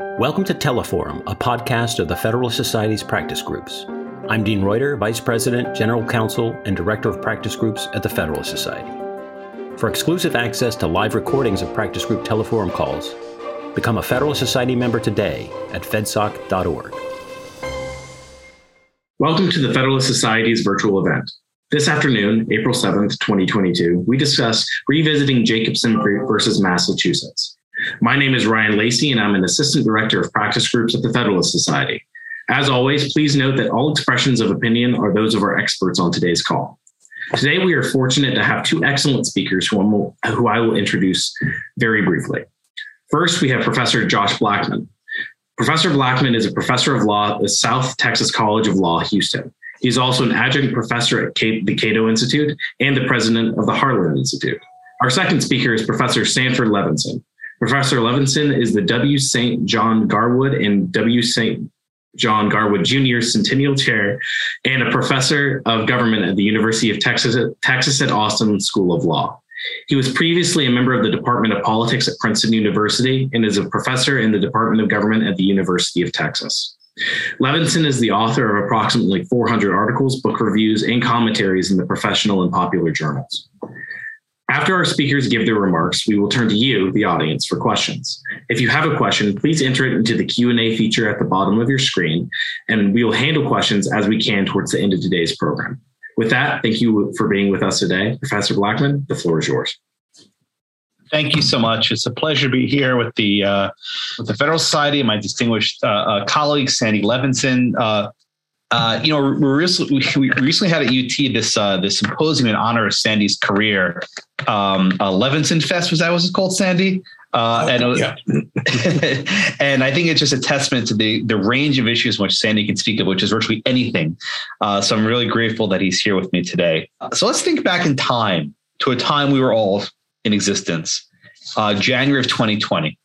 Welcome to Teleforum, a podcast of the Federalist Society's practice groups. I'm Dean Reuter, Vice President, General Counsel, and Director of Practice Groups at the Federalist Society. For exclusive access to live recordings of practice group Teleforum calls, become a Federalist Society member today at fedsoc.org. Welcome to the Federalist Society's virtual event. This afternoon, April 7th, 2022, we discuss revisiting Jacobson versus Massachusetts. My name is Ryan Lacey, and I'm an Assistant Director of Practice Groups at the Federalist Society. As always, please note that all expressions of opinion are those of our experts on today's call. Today, we are fortunate to have two excellent speakers who, who I will introduce very briefly. First, we have Professor Josh Blackman. Professor Blackman is a professor of law at the South Texas College of Law, Houston. He's also an adjunct professor at the Cato Institute and the president of the Harlan Institute. Our second speaker is Professor Sanford Levinson. Professor Levinson is the W. St. John Garwood and W. St. John Garwood Jr. Centennial Chair and a professor of government at the University of Texas, Texas at Austin School of Law. He was previously a member of the Department of Politics at Princeton University and is a professor in the Department of Government at the University of Texas. Levinson is the author of approximately 400 articles, book reviews, and commentaries in the professional and popular journals. After our speakers give their remarks, we will turn to you, the audience, for questions. If you have a question, please enter it into the Q&A feature at the bottom of your screen, and we will handle questions as we can towards the end of today's program. With that, thank you for being with us today. Professor Blackman, the floor is yours. Thank you so much. It's a pleasure to be here with the uh, with the Federal Society and my distinguished uh, uh, colleague Sandy Levinson. Uh, uh, you know, we recently, we recently had at UT this uh, this symposium in honor of Sandy's career. Um, Levinson Fest was that was it called, Sandy? Uh, and, was, yeah. and I think it's just a testament to the the range of issues which Sandy can speak of, which is virtually anything. Uh, so I'm really grateful that he's here with me today. So let's think back in time to a time we were all in existence, uh, January of 2020.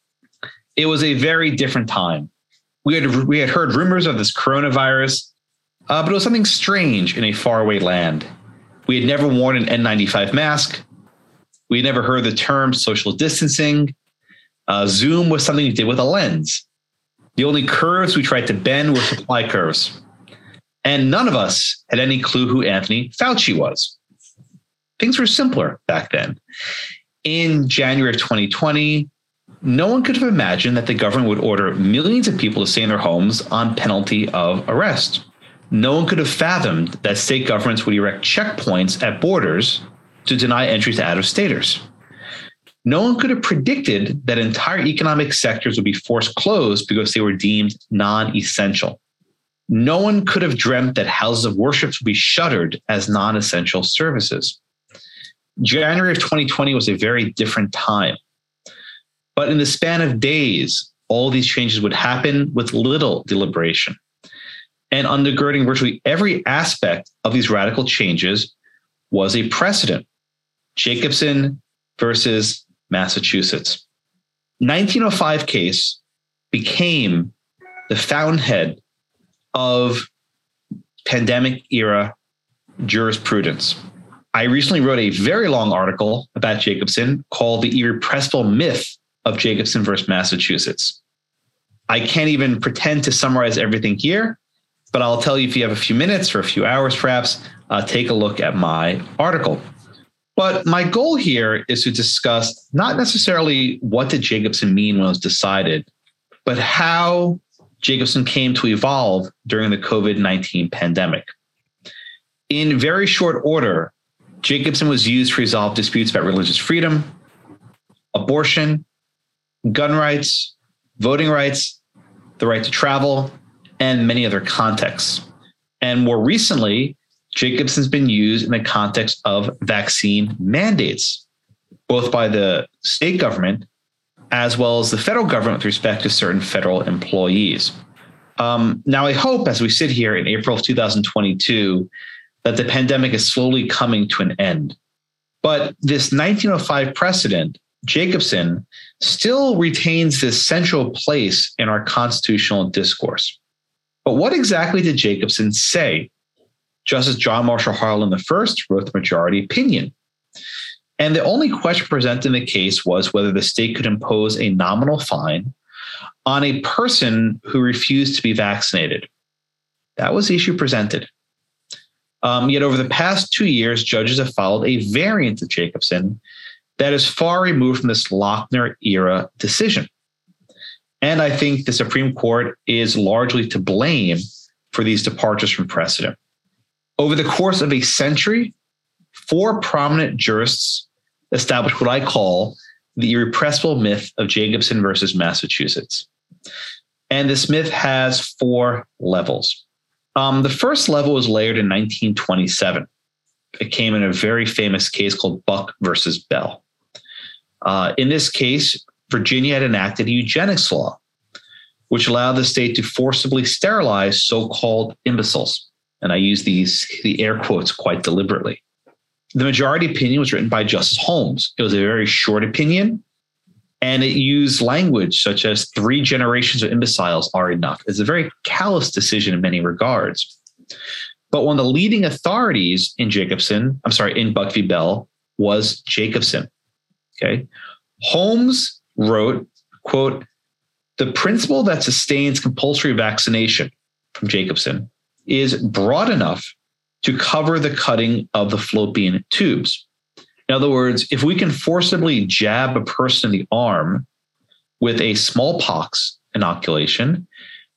It was a very different time. We had we had heard rumors of this coronavirus, uh, but it was something strange in a faraway land. We had never worn an N95 mask. We had never heard the term social distancing. Uh, zoom was something you did with a lens. The only curves we tried to bend were supply curves. And none of us had any clue who Anthony Fauci was. Things were simpler back then. In January of 2020, no one could have imagined that the government would order millions of people to stay in their homes on penalty of arrest. No one could have fathomed that state governments would erect checkpoints at borders to deny entry to out of staters. No one could have predicted that entire economic sectors would be forced closed because they were deemed non essential. No one could have dreamt that houses of worship would be shuttered as non essential services. January of 2020 was a very different time. But in the span of days, all these changes would happen with little deliberation. And undergirding virtually every aspect of these radical changes was a precedent Jacobson versus Massachusetts. 1905 case became the fountainhead of pandemic era jurisprudence. I recently wrote a very long article about Jacobson called The Irrepressible Myth of Jacobson versus Massachusetts. I can't even pretend to summarize everything here, but I'll tell you if you have a few minutes or a few hours, perhaps, uh, take a look at my article. But my goal here is to discuss not necessarily what did Jacobson mean when it was decided, but how Jacobson came to evolve during the COVID 19 pandemic. In very short order, Jacobson was used to resolve disputes about religious freedom, abortion, gun rights, voting rights, the right to travel, and many other contexts. And more recently, Jacobson's been used in the context of vaccine mandates, both by the state government as well as the federal government with respect to certain federal employees. Um, now, I hope as we sit here in April of 2022 that the pandemic is slowly coming to an end. But this 1905 precedent, Jacobson, still retains this central place in our constitutional discourse. But what exactly did Jacobson say Justice John Marshall Harlan I wrote the majority opinion. And the only question presented in the case was whether the state could impose a nominal fine on a person who refused to be vaccinated. That was the issue presented. Um, yet over the past two years, judges have followed a variant of Jacobson that is far removed from this Lochner era decision. And I think the Supreme Court is largely to blame for these departures from precedent. Over the course of a century, four prominent jurists established what I call the irrepressible myth of Jacobson versus Massachusetts. And this myth has four levels. Um, the first level was layered in 1927. It came in a very famous case called Buck versus Bell. Uh, in this case, Virginia had enacted a eugenics law, which allowed the state to forcibly sterilize so called imbeciles. And I use these the air quotes quite deliberately. The majority opinion was written by Justice Holmes. It was a very short opinion, and it used language such as three generations of imbeciles are enough. It's a very callous decision in many regards. But one of the leading authorities in Jacobson, I'm sorry, in Buck v. Bell was Jacobson. Okay. Holmes wrote, quote, the principle that sustains compulsory vaccination from Jacobson is broad enough to cover the cutting of the fallopian tubes. In other words, if we can forcibly jab a person in the arm with a smallpox inoculation,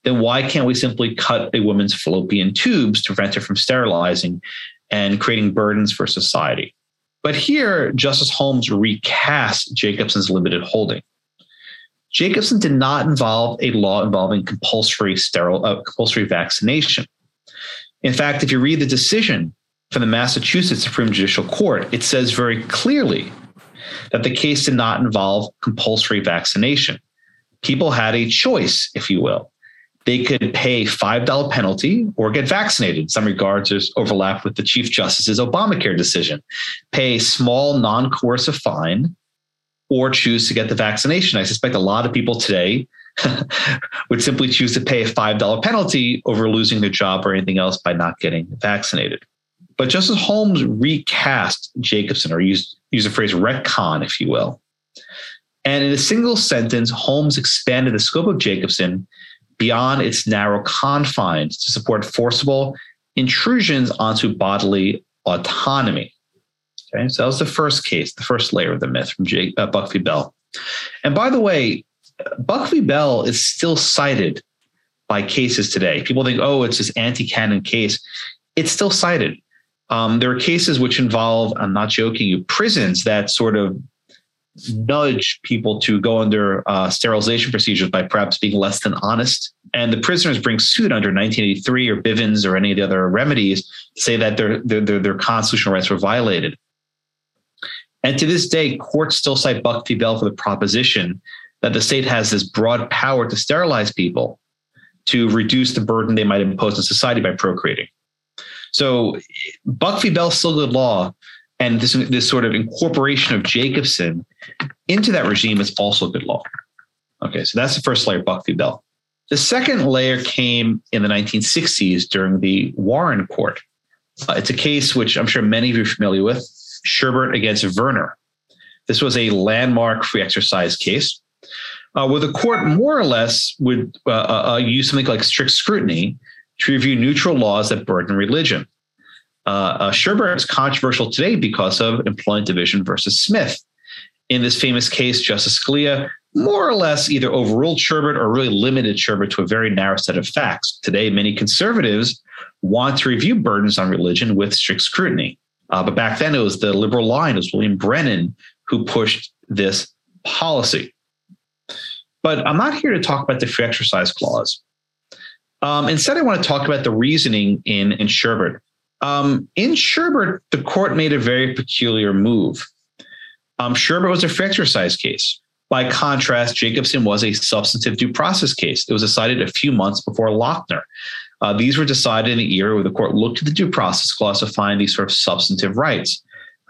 then why can't we simply cut a woman's fallopian tubes to prevent her from sterilizing and creating burdens for society? But here, Justice Holmes recast Jacobson's limited holding. Jacobson did not involve a law involving compulsory sterile uh, compulsory vaccination. In fact, if you read the decision from the Massachusetts Supreme Judicial Court, it says very clearly that the case did not involve compulsory vaccination. People had a choice, if you will. They could pay $5 penalty or get vaccinated. In some regards, there's overlap with the Chief Justice's Obamacare decision. Pay a small, non coercive fine or choose to get the vaccination. I suspect a lot of people today would simply choose to pay a $5 penalty over losing their job or anything else by not getting vaccinated. But Justice Holmes recast Jacobson, or used, use the phrase retcon, if you will. And in a single sentence, Holmes expanded the scope of Jacobson beyond its narrow confines to support forcible intrusions onto bodily autonomy. Okay, so that was the first case, the first layer of the myth from Jake, uh, Buck v. Bell. And by the way, Buck v. Bell is still cited by cases today. People think, oh, it's this anti-canon case. It's still cited. Um, there are cases which involve, I'm not joking you, prisons that sort of nudge people to go under uh, sterilization procedures by perhaps being less than honest. And the prisoners bring suit under 1983 or Bivens or any of the other remedies to say that their, their, their, their constitutional rights were violated. And to this day, courts still cite Buck v. Bell for the proposition that the state has this broad power to sterilize people to reduce the burden they might impose on society by procreating. So Buck v. Bell still good law, and this, this sort of incorporation of Jacobson into that regime is also good law. Okay, so that's the first layer, Buck v. Bell. The second layer came in the 1960s during the Warren Court. Uh, it's a case which I'm sure many of you are familiar with, Sherbert against Verner. This was a landmark free exercise case uh, where the court more or less would uh, uh, uh, use something like strict scrutiny to review neutral laws that burden religion. Uh, uh, Sherbert is controversial today because of Employment Division versus Smith. In this famous case, Justice Scalia more or less either overruled Sherbert or really limited Sherbert to a very narrow set of facts. Today, many conservatives want to review burdens on religion with strict scrutiny. Uh, but back then, it was the liberal line, it was William Brennan who pushed this policy. But I'm not here to talk about the free exercise clause. Um, instead, I want to talk about the reasoning in, in Sherbert. Um, in Sherbert, the court made a very peculiar move. Um, Sherbert was a free exercise case. By contrast, Jacobson was a substantive due process case. It was decided a few months before Lochner. Uh, these were decided in an era where the court looked to the due process clause to find these sort of substantive rights.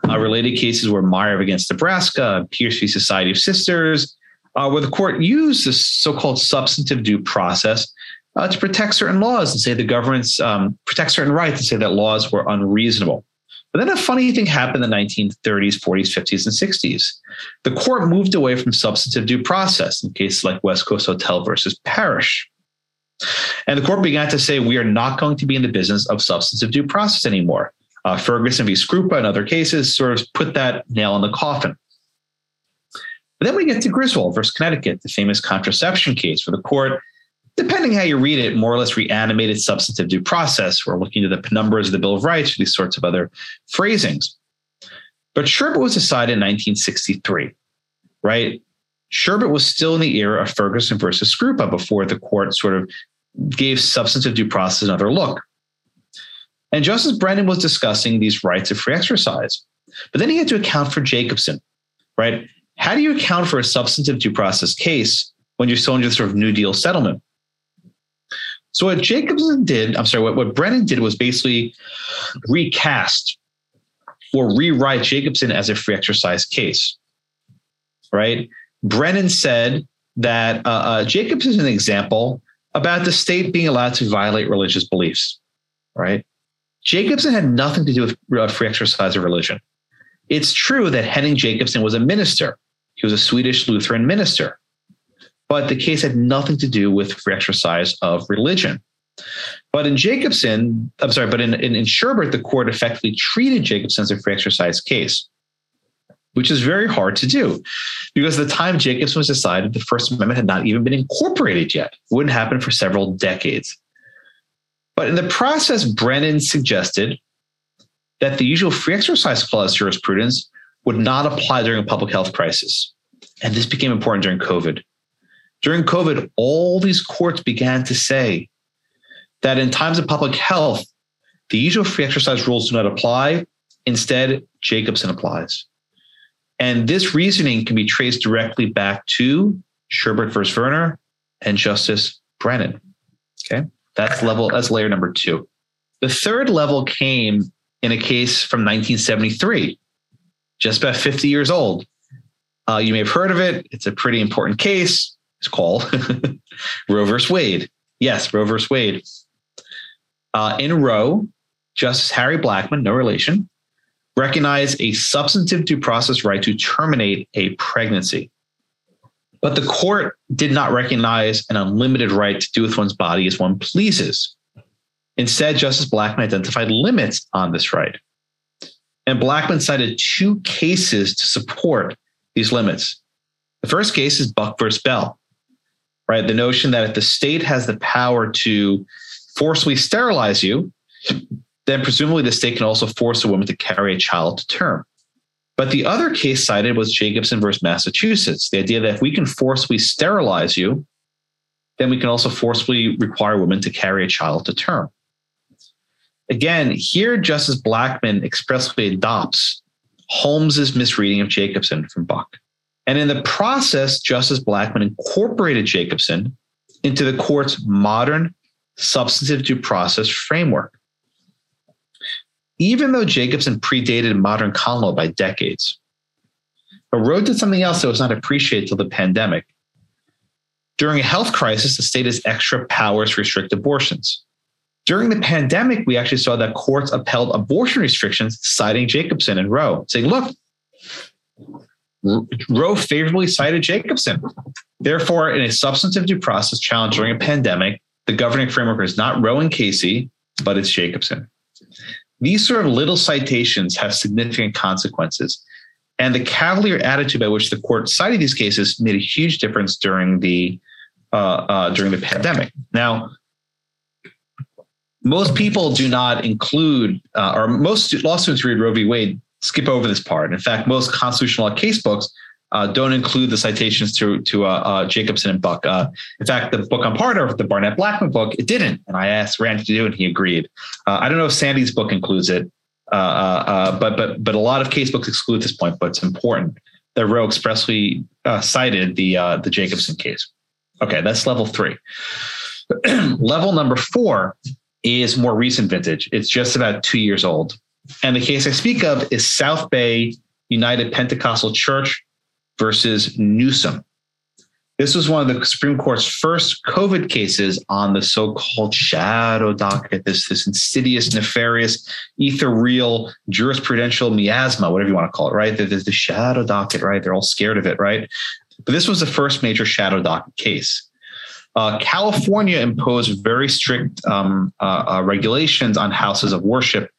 Uh, related cases were Meyer against Nebraska, Pierce v. Society of Sisters, uh, where the court used this so-called substantive due process uh, to protect certain laws and say the government's um, protect certain rights and say that laws were unreasonable. But then a funny thing happened in the 1930s, 40s, 50s, and 60s. The court moved away from substantive due process in cases like West Coast Hotel versus Parrish. And the court began to say, we are not going to be in the business of substantive due process anymore. Uh, Ferguson v. Skrupa and other cases sort of put that nail in the coffin. But then we get to Griswold versus Connecticut, the famous contraception case, where the court depending how you read it, more or less reanimated substantive due process. We're looking at the penumbras of the Bill of Rights, these sorts of other phrasings. But Sherbert was decided in 1963, right? Sherbert was still in the era of Ferguson versus Skrupa before the court sort of gave substantive due process another look. And Justice Brennan was discussing these rights of free exercise. But then he had to account for Jacobson, right? How do you account for a substantive due process case when you're still under sort of New Deal settlement? So what Jacobson did, I'm sorry, what, what Brennan did was basically recast or rewrite Jacobson as a free exercise case, right? Brennan said that uh, uh, Jacobson is an example about the state being allowed to violate religious beliefs, right? Jacobson had nothing to do with uh, free exercise of religion. It's true that Henning Jacobson was a minister. He was a Swedish Lutheran minister but the case had nothing to do with free exercise of religion. But in Jacobson, I'm sorry, but in, in, in Sherbert, the court effectively treated Jacobson as a free exercise case, which is very hard to do because the time Jacobson was decided, the First Amendment had not even been incorporated yet. It wouldn't happen for several decades. But in the process, Brennan suggested that the usual free exercise clause jurisprudence would not apply during a public health crisis. And this became important during COVID. During COVID, all these courts began to say that in times of public health, the usual free exercise rules do not apply. Instead, Jacobson applies. And this reasoning can be traced directly back to Sherbert versus Verner and Justice Brennan. Okay. That's level, that's layer number two. The third level came in a case from 1973, just about 50 years old. Uh, you may have heard of it. It's a pretty important case. It's called Roe versus Wade. Yes, Roe versus Wade. Uh, in Roe, Justice Harry Blackmun, no relation, recognized a substantive due process right to terminate a pregnancy. But the court did not recognize an unlimited right to do with one's body as one pleases. Instead, Justice Blackmun identified limits on this right. And Blackmun cited two cases to support these limits. The first case is Buck versus Bell right? The notion that if the state has the power to forcibly sterilize you, then presumably the state can also force a woman to carry a child to term. But the other case cited was Jacobson versus Massachusetts. The idea that if we can forcibly sterilize you, then we can also forcibly require women to carry a child to term. Again, here Justice Blackmun expressly adopts Holmes's misreading of Jacobson from Buck. And in the process, Justice Blackmun incorporated Jacobson into the court's modern substantive due process framework. Even though Jacobson predated modern common law by decades, but Roe did something else that was not appreciated till the pandemic. During a health crisis, the state has extra powers to restrict abortions. During the pandemic, we actually saw that courts upheld abortion restrictions, citing Jacobson and Roe, saying, look, Roe favorably cited Jacobson. Therefore, in a substantive due process challenge during a pandemic, the governing framework is not Roe and Casey, but it's Jacobson. These sort of little citations have significant consequences. And the cavalier attitude by which the court cited these cases made a huge difference during the uh, uh, during the pandemic. Now, most people do not include, uh, or most law students read Roe v. Wade skip over this part. In fact, most constitutional law case books uh, don't include the citations to to uh, uh, Jacobson and Buck. Uh, in fact, the book I'm part of, the Barnett Blackman book, it didn't, and I asked Randy to do it, and he agreed. Uh, I don't know if Sandy's book includes it, but but but a lot of case books exclude this point, but it's important that Roe expressly cited the the Jacobson case. Okay, that's level three. level number four is more recent vintage. It's just about two years old. And the case I speak of is South Bay United Pentecostal Church versus Newsom. This was one of the Supreme Court's first COVID cases on the so-called shadow docket, this, this insidious, nefarious, ethereal jurisprudential miasma, whatever you want to call it, right? There's the shadow docket, right? They're all scared of it, right? But this was the first major shadow docket case. Uh, California imposed very strict um, uh, uh, regulations on houses of worship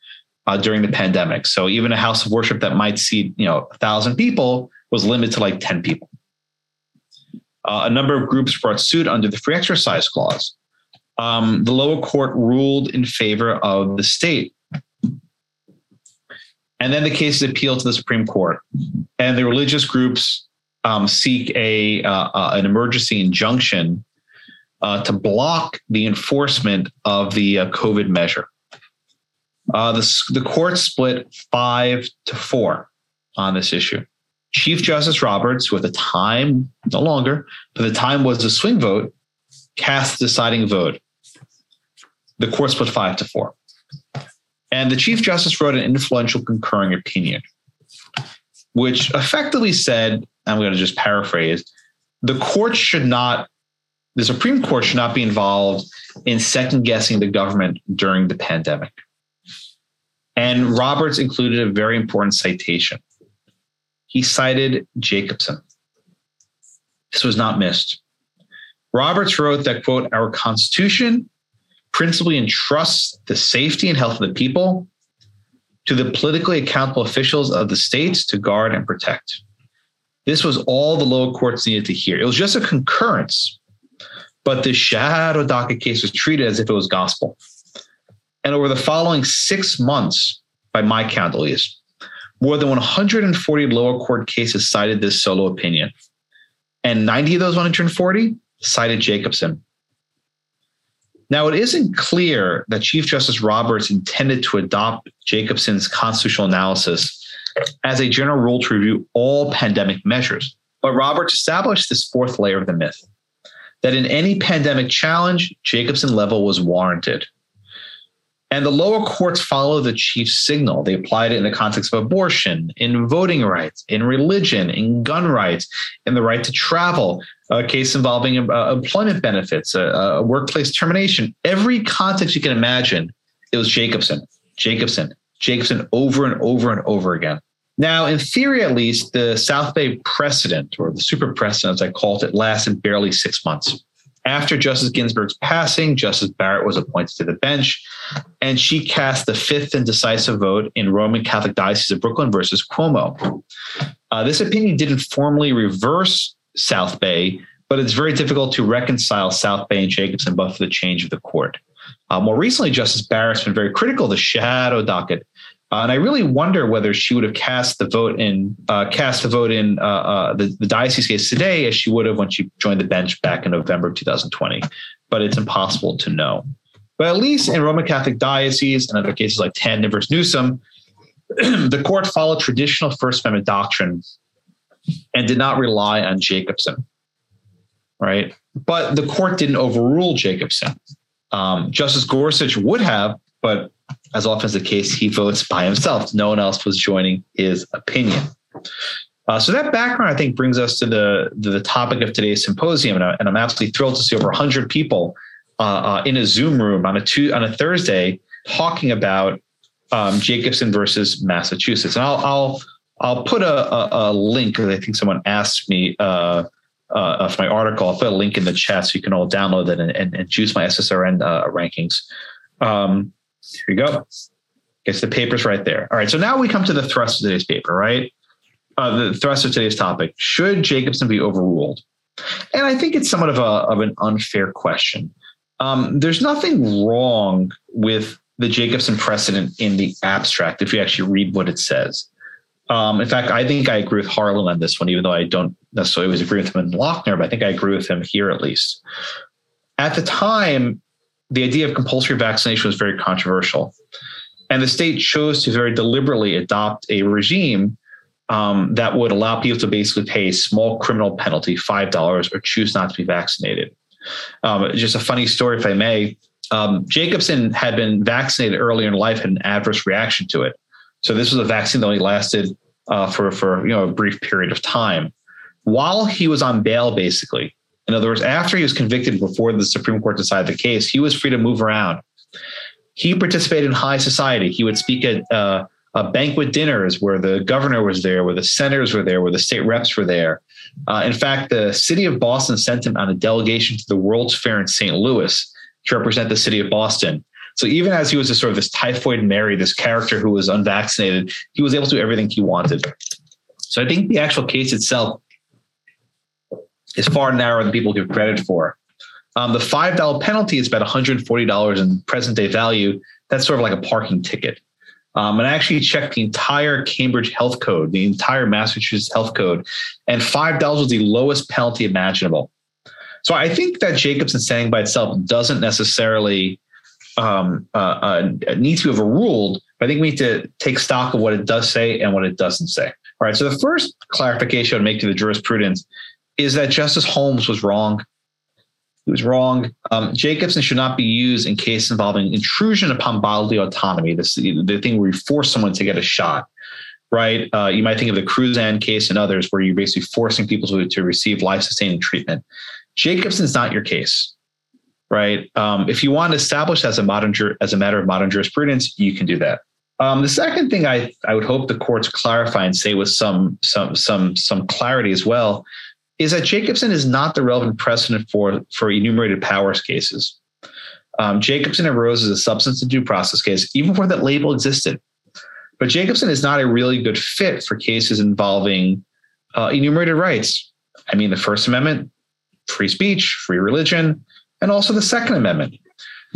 uh, during the pandemic. So even a house of worship that might seat, you know, a thousand people was limited to like 10 people. Uh, a number of groups brought suit under the free exercise clause. Um, the lower court ruled in favor of the state. And then the case is appealed to the Supreme Court. And the religious groups um, seek a uh, uh, an emergency injunction uh, to block the enforcement of the uh, COVID measure. Uh, the, the court split five to four on this issue. Chief Justice Roberts, with the time no longer, but the time was a swing vote, cast the deciding vote. The court split five to four. And the Chief Justice wrote an influential concurring opinion, which effectively said, I'm going to just paraphrase, the court should not, the Supreme Court should not be involved in second guessing the government during the pandemic. And Roberts included a very important citation. He cited Jacobson. This was not missed. Roberts wrote that, quote, our Constitution principally entrusts the safety and health of the people to the politically accountable officials of the states to guard and protect. This was all the lower courts needed to hear. It was just a concurrence, but the shadow docket case was treated as if it was gospel. And over the following six months, by my count at least, more than 140 lower court cases cited this solo opinion. And 90 of those 140 cited Jacobson. Now, it isn't clear that Chief Justice Roberts intended to adopt Jacobson's constitutional analysis as a general rule to review all pandemic measures. But Roberts established this fourth layer of the myth that in any pandemic challenge, Jacobson level was warranted. And the lower courts follow the chief's signal. They applied it in the context of abortion, in voting rights, in religion, in gun rights, in the right to travel, a case involving uh, employment benefits, a, workplace termination. Every context you can imagine, it was Jacobson, Jacobson, Jacobson over and over and over again. Now, in theory, at least, the South Bay precedent, or the super precedent, as I called it, lasted barely six months. After Justice Ginsburg's passing, Justice Barrett was appointed to the bench, and she cast the fifth and decisive vote in Roman Catholic Diocese of Brooklyn versus Cuomo. Uh, this opinion didn't formally reverse South Bay, but it's very difficult to reconcile South Bay and Jacobson but for the change of the court. Uh, more recently, Justice Barrett's been very critical of the shadow docket uh, and I really wonder whether she would have cast the vote in uh, cast the vote in uh, uh, the, the diocese case today as she would have when she joined the bench back in November of 2020. But it's impossible to know. But at least in Roman Catholic diocese and other cases like Tandon versus Newsom, the court followed traditional First Amendment doctrine and did not rely on Jacobson. Right, but the court didn't overrule Jacobson. Um, Justice Gorsuch would have, but as often is the case, he votes by himself. No one else was joining his opinion. Uh, so that background, I think, brings us to the the topic of today's symposium, and, I, am absolutely thrilled to see over 100 people uh, uh, in a Zoom room on a two, on a Thursday talking about um, Jacobson versus Massachusetts. And I'll I'll I'll put a, a, a link because I think someone asked me uh, uh, of my article. I'll put a link in the chat so you can all download it and, and, and choose my SSRN uh, rankings. Um, here you go. Guess the paper's right there. All right. So now we come to the thrust of today's paper, right? Uh, the thrust of today's topic. Should Jacobson be overruled? And I think it's somewhat of, a, of an unfair question. Um, there's nothing wrong with the Jacobson precedent in the abstract if you actually read what it says. Um, in fact, I think I agree with Harlan on this one, even though I don't necessarily always agree with him in Lochner, but I think I agree with him here at least. At the time, the idea of compulsory vaccination was very controversial. And the state chose to very deliberately adopt a regime um, that would allow people to basically pay a small criminal penalty, $5, or choose not to be vaccinated. Um, just a funny story, if I may. Um, Jacobson had been vaccinated earlier in life, had an adverse reaction to it. So this was a vaccine that only lasted uh, for, for you know a brief period of time. While he was on bail, basically, In other words, after he was convicted before the Supreme Court decided the case, he was free to move around. He participated in high society. He would speak at uh, banquet dinners where the governor was there, where the senators were there, where the state reps were there. Uh, in fact, the city of Boston sent him on a delegation to the World's Fair in St. Louis to represent the city of Boston. So even as he was a sort of this typhoid Mary, this character who was unvaccinated, he was able to do everything he wanted. So I think the actual case itself is far narrower than people give credit for. Um, the $5 penalty is about $140 in present day value. That's sort of like a parking ticket. Um, and I actually checked the entire Cambridge Health Code, the entire Massachusetts Health Code, and $5 was the lowest penalty imaginable. So I think that Jacobson standing by itself doesn't necessarily um, uh, uh, need to be overruled, but I think we need to take stock of what it does say and what it doesn't say. All right. So the first clarification I would make to the jurisprudence is that Justice Holmes was wrong. He was wrong. Um, Jacobson should not be used in cases involving intrusion upon bodily autonomy. This the thing where you force someone to get a shot, right? Uh, you might think of the Cruzan case and others where you're basically forcing people to, to receive life-sustaining treatment. Jacobson's not your case, right? Um, if you want to establish as a modern as a matter of modern jurisprudence, you can do that. Um, the second thing I I would hope the courts clarify and say with some some some some clarity as well is that Jacobson is not the relevant precedent for, for enumerated powers cases. Um, Jacobson arose as a substantive due process case, even before that label existed. But Jacobson is not a really good fit for cases involving uh, enumerated rights. I mean, the First Amendment, free speech, free religion, and also the Second Amendment.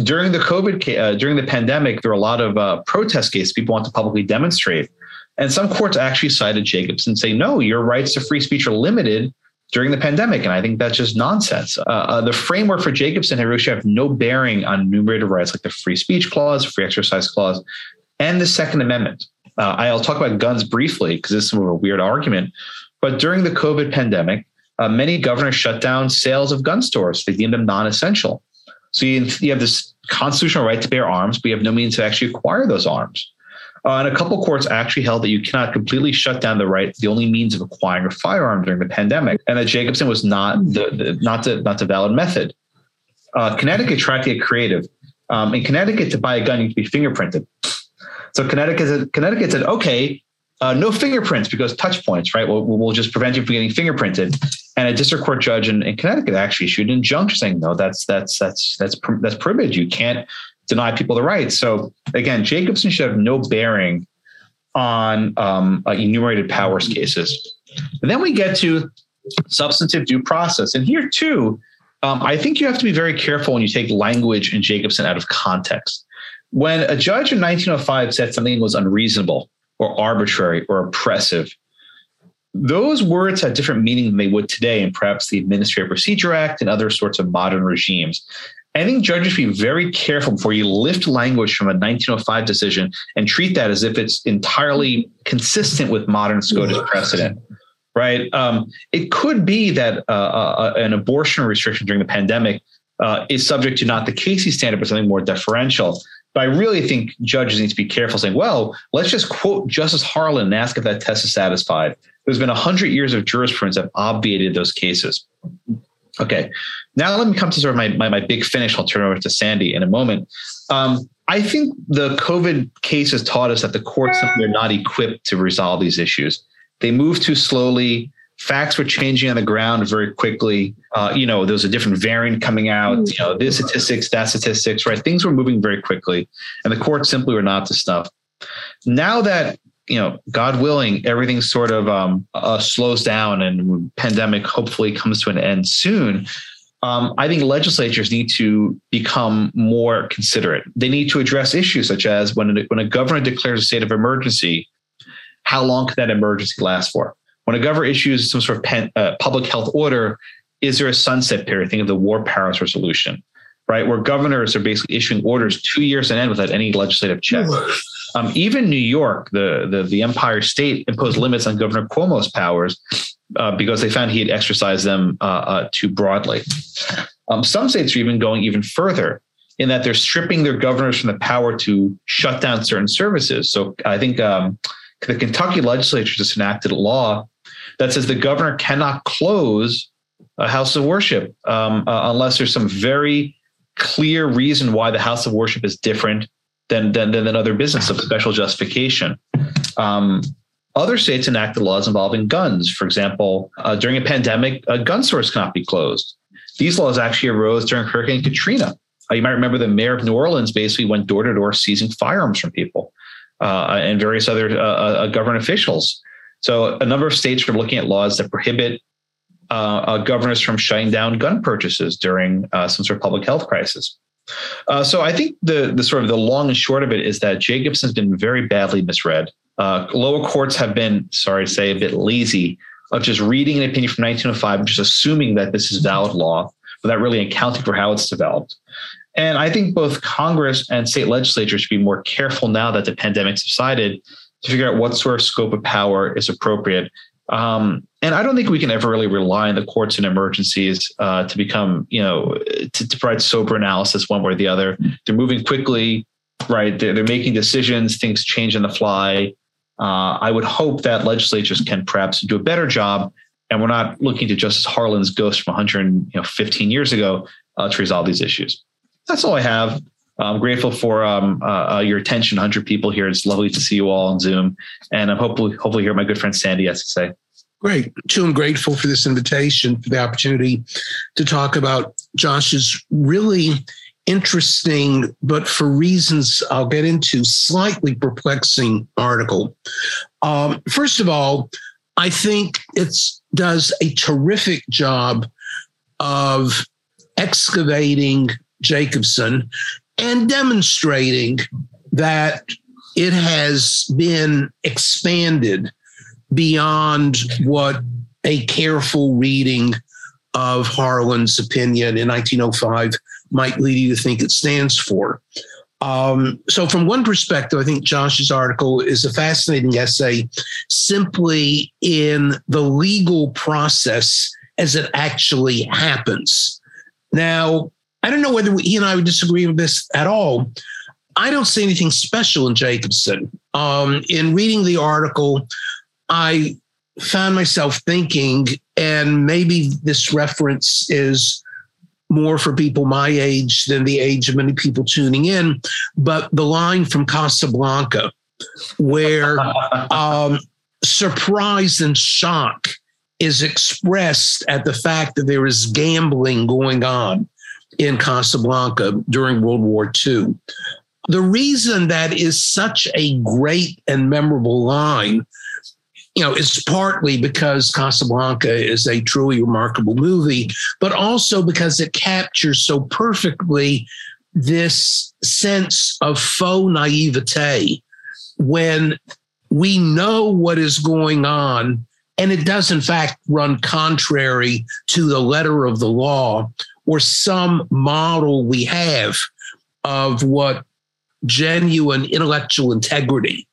During the COVID, uh, during the pandemic, there were a lot of uh, protest cases. People want to publicly demonstrate. And some courts actually cited Jacobson and say, no, your rights to free speech are limited during the pandemic. And I think that's just nonsense. Uh, uh, the framework for Jacobson and Hiroshi have no bearing on enumerated rights like the free speech clause, free exercise clause, and the Second Amendment. Uh, I'll talk about guns briefly because this is some of a weird argument. But during the COVID pandemic, uh, many governors shut down sales of gun stores. They deemed them non essential. So you, you have this constitutional right to bear arms, but you have no means to actually acquire those arms. Uh, and a couple courts actually held that you cannot completely shut down the right, the only means of acquiring a firearm during the pandemic, and that Jacobson was not the, the not the not the valid method. Uh, Connecticut tried to get creative. Um, in Connecticut, to buy a gun, you need to be fingerprinted. So Connecticut, Connecticut said, okay, uh, no fingerprints because touch points, right? We'll, we'll just prevent you from getting fingerprinted. And a district court judge in, in Connecticut actually issued an injunction saying, no, that's that's that's that's that's privilege. You can't deny people the rights. So again, Jacobson should have no bearing on um, uh, enumerated powers cases. And then we get to substantive due process. And here too, um, I think you have to be very careful when you take language in Jacobson out of context. When a judge in 1905 said something was unreasonable or arbitrary or oppressive, those words had different meaning than they would today in perhaps the Administrative Procedure Act and other sorts of modern regimes. I think judges should be very careful before you lift language from a 1905 decision and treat that as if it's entirely consistent with modern SCOTUS precedent. Right? Um, it could be that uh, uh, an abortion restriction during the pandemic uh, is subject to not the Casey standard, but something more deferential. But I really think judges need to be careful saying, well, let's just quote Justice Harlan and ask if that test is satisfied. There's been 100 years of jurisprudence that obviated those cases. Okay, now let me come to sort of my, my, my big finish. I'll turn over to Sandy in a moment. Um, I think the COVID case has taught us that the courts are not equipped to resolve these issues. They move too slowly. Facts were changing on the ground very quickly. Uh, you know, there was a different variant coming out. You know, this statistics, that statistics, right? Things were moving very quickly, and the courts simply were not to stuff. Now that you know, God willing, everything sort of um, uh, slows down and pandemic hopefully comes to an end soon. Um, I think legislatures need to become more considerate. They need to address issues such as when a, when a governor declares a state of emergency, how long can that emergency last for? When a governor issues some sort of pen, uh, public health order, is there a sunset period? Think of the War Powers Resolution, right? Where governors are basically issuing orders two years and end without any legislative check. Um, even New York, the, the, the Empire State imposed limits on Governor Cuomo's powers uh, because they found he had exercised them uh, uh, too broadly. Um, some states are even going even further in that they're stripping their governors from the power to shut down certain services. So I think um, the Kentucky legislature just enacted a law that says the governor cannot close a house of worship um, uh, unless there's some very clear reason why the house of worship is different than than, than other business of special justification. Um, other states enacted laws involving guns. For example, uh, during a pandemic, a gun stores cannot be closed. These laws actually arose during Hurricane Katrina. Uh, you might remember the mayor of New Orleans basically went door to door seizing firearms from people uh, and various other uh, uh, government officials. So a number of states are looking at laws that prohibit governors from shutting down gun purchases during some sort of public health crisis. Uh, so I think the the sort of the long and short of it is that Jacobson's been very badly misread. Uh, lower courts have been, sorry to say, a bit lazy of just reading an opinion from 1905 and just assuming that this is valid law without really accounting for how it's developed. And I think both Congress and state legislatures should be more careful now that the pandemic subsided to figure out what sort of scope of power is appropriate um, and I don't think we can ever really rely on the courts in emergencies uh, to become, you know, to, to, provide sober analysis one way or the other. They're moving quickly, right? They're, they're making decisions. Things change on the fly. Uh, I would hope that legislatures can perhaps do a better job, and we're not looking to Justice Harlan's ghost from 115 years ago uh, to resolve these issues. That's all I have. I'm grateful for um, uh, uh your attention, 100 people here. It's lovely to see you all on Zoom, and I'm hopefully hopefully hear my good friend Sandy has to say. Great. Too, I'm grateful for this invitation, for the opportunity to talk about Josh's really interesting, but for reasons I'll get into, slightly perplexing article. Um, first of all, I think it does a terrific job of excavating Jacobson and demonstrating that it has been expanded beyond what a careful reading of Harlan's opinion in 1905 might lead you to think it stands for. Um, so, from one perspective, I think Josh's article is a fascinating essay simply in the legal process as it actually happens. Now, I don't know whether he and I would disagree with this at all. I don't see anything special in Jacobson. Um, in reading the article, I found myself thinking, and maybe this reference is more for people my age than the age of many people tuning in, but the line from Casablanca, where um, surprise and shock is expressed at the fact that there is gambling going on in Casablanca during World War II. The reason that is such a great and memorable line you know, it's partly because Casablanca is a truly remarkable movie, but also because it captures so perfectly this sense of faux naivete when we know what is going on and it does in fact run contrary to the letter of the law or some model we have of what genuine intellectual integrity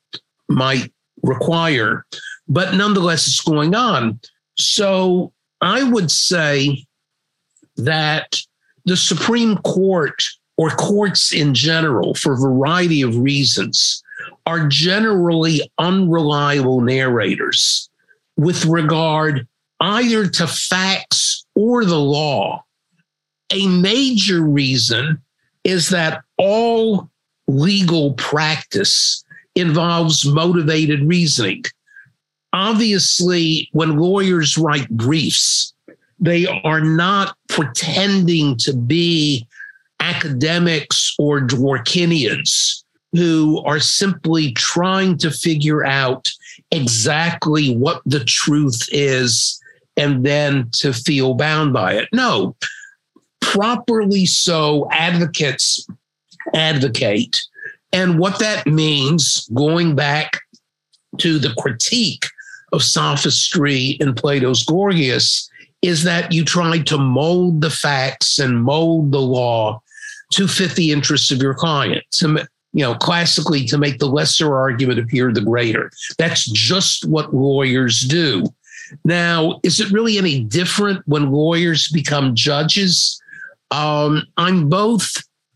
might require but nonetheless, it's going on. So I would say that the Supreme Court or courts in general, for a variety of reasons, are generally unreliable narrators with regard either to facts or the law. A major reason is that all legal practice involves motivated reasoning obviously, when lawyers write briefs, they are not pretending to be academics or Dworkinians who are simply trying to figure out exactly what the truth is and then to feel bound by it. No, properly so, advocates advocate. And what that means, going back to the critique of sophistry in Plato's Gorgias is that you try to mold the facts and mold the law to fit the interests of your client. To, you know, classically, to make the lesser argument appear the greater. That's just what lawyers do. Now, is it really any different when lawyers become judges? Um, I'm both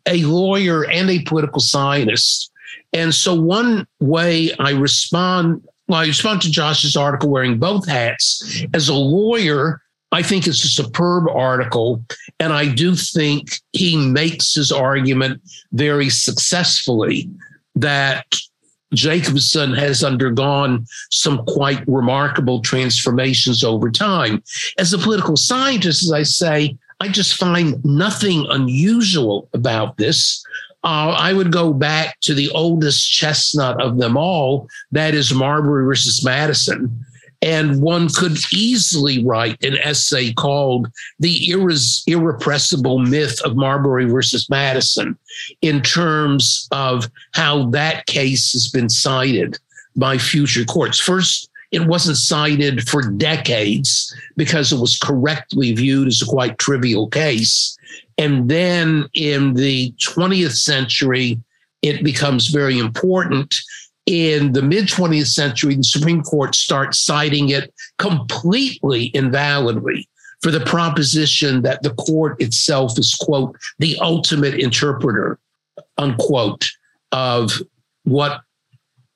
a lawyer and a political scientist. And so, one way I respond well, I respond to Josh's article wearing both hats. As a lawyer, I think it's a superb article. And I do think he makes his argument very successfully that Jacobson has undergone some quite remarkable transformations over time. As a political scientist, as I say, I just find nothing unusual about this. Uh, I would go back to the oldest chestnut of them all, that is Marbury versus Madison. And one could easily write an essay called The Irrepressible Myth of Marbury versus Madison in terms of how that case has been cited by future courts. First, it wasn't cited for decades because it was correctly viewed as a quite trivial case. And then in the 20th century, it becomes very important in the mid 20th century, the Supreme Court starts citing it completely invalidly for the proposition that the court itself is, quote, the ultimate interpreter, unquote, of what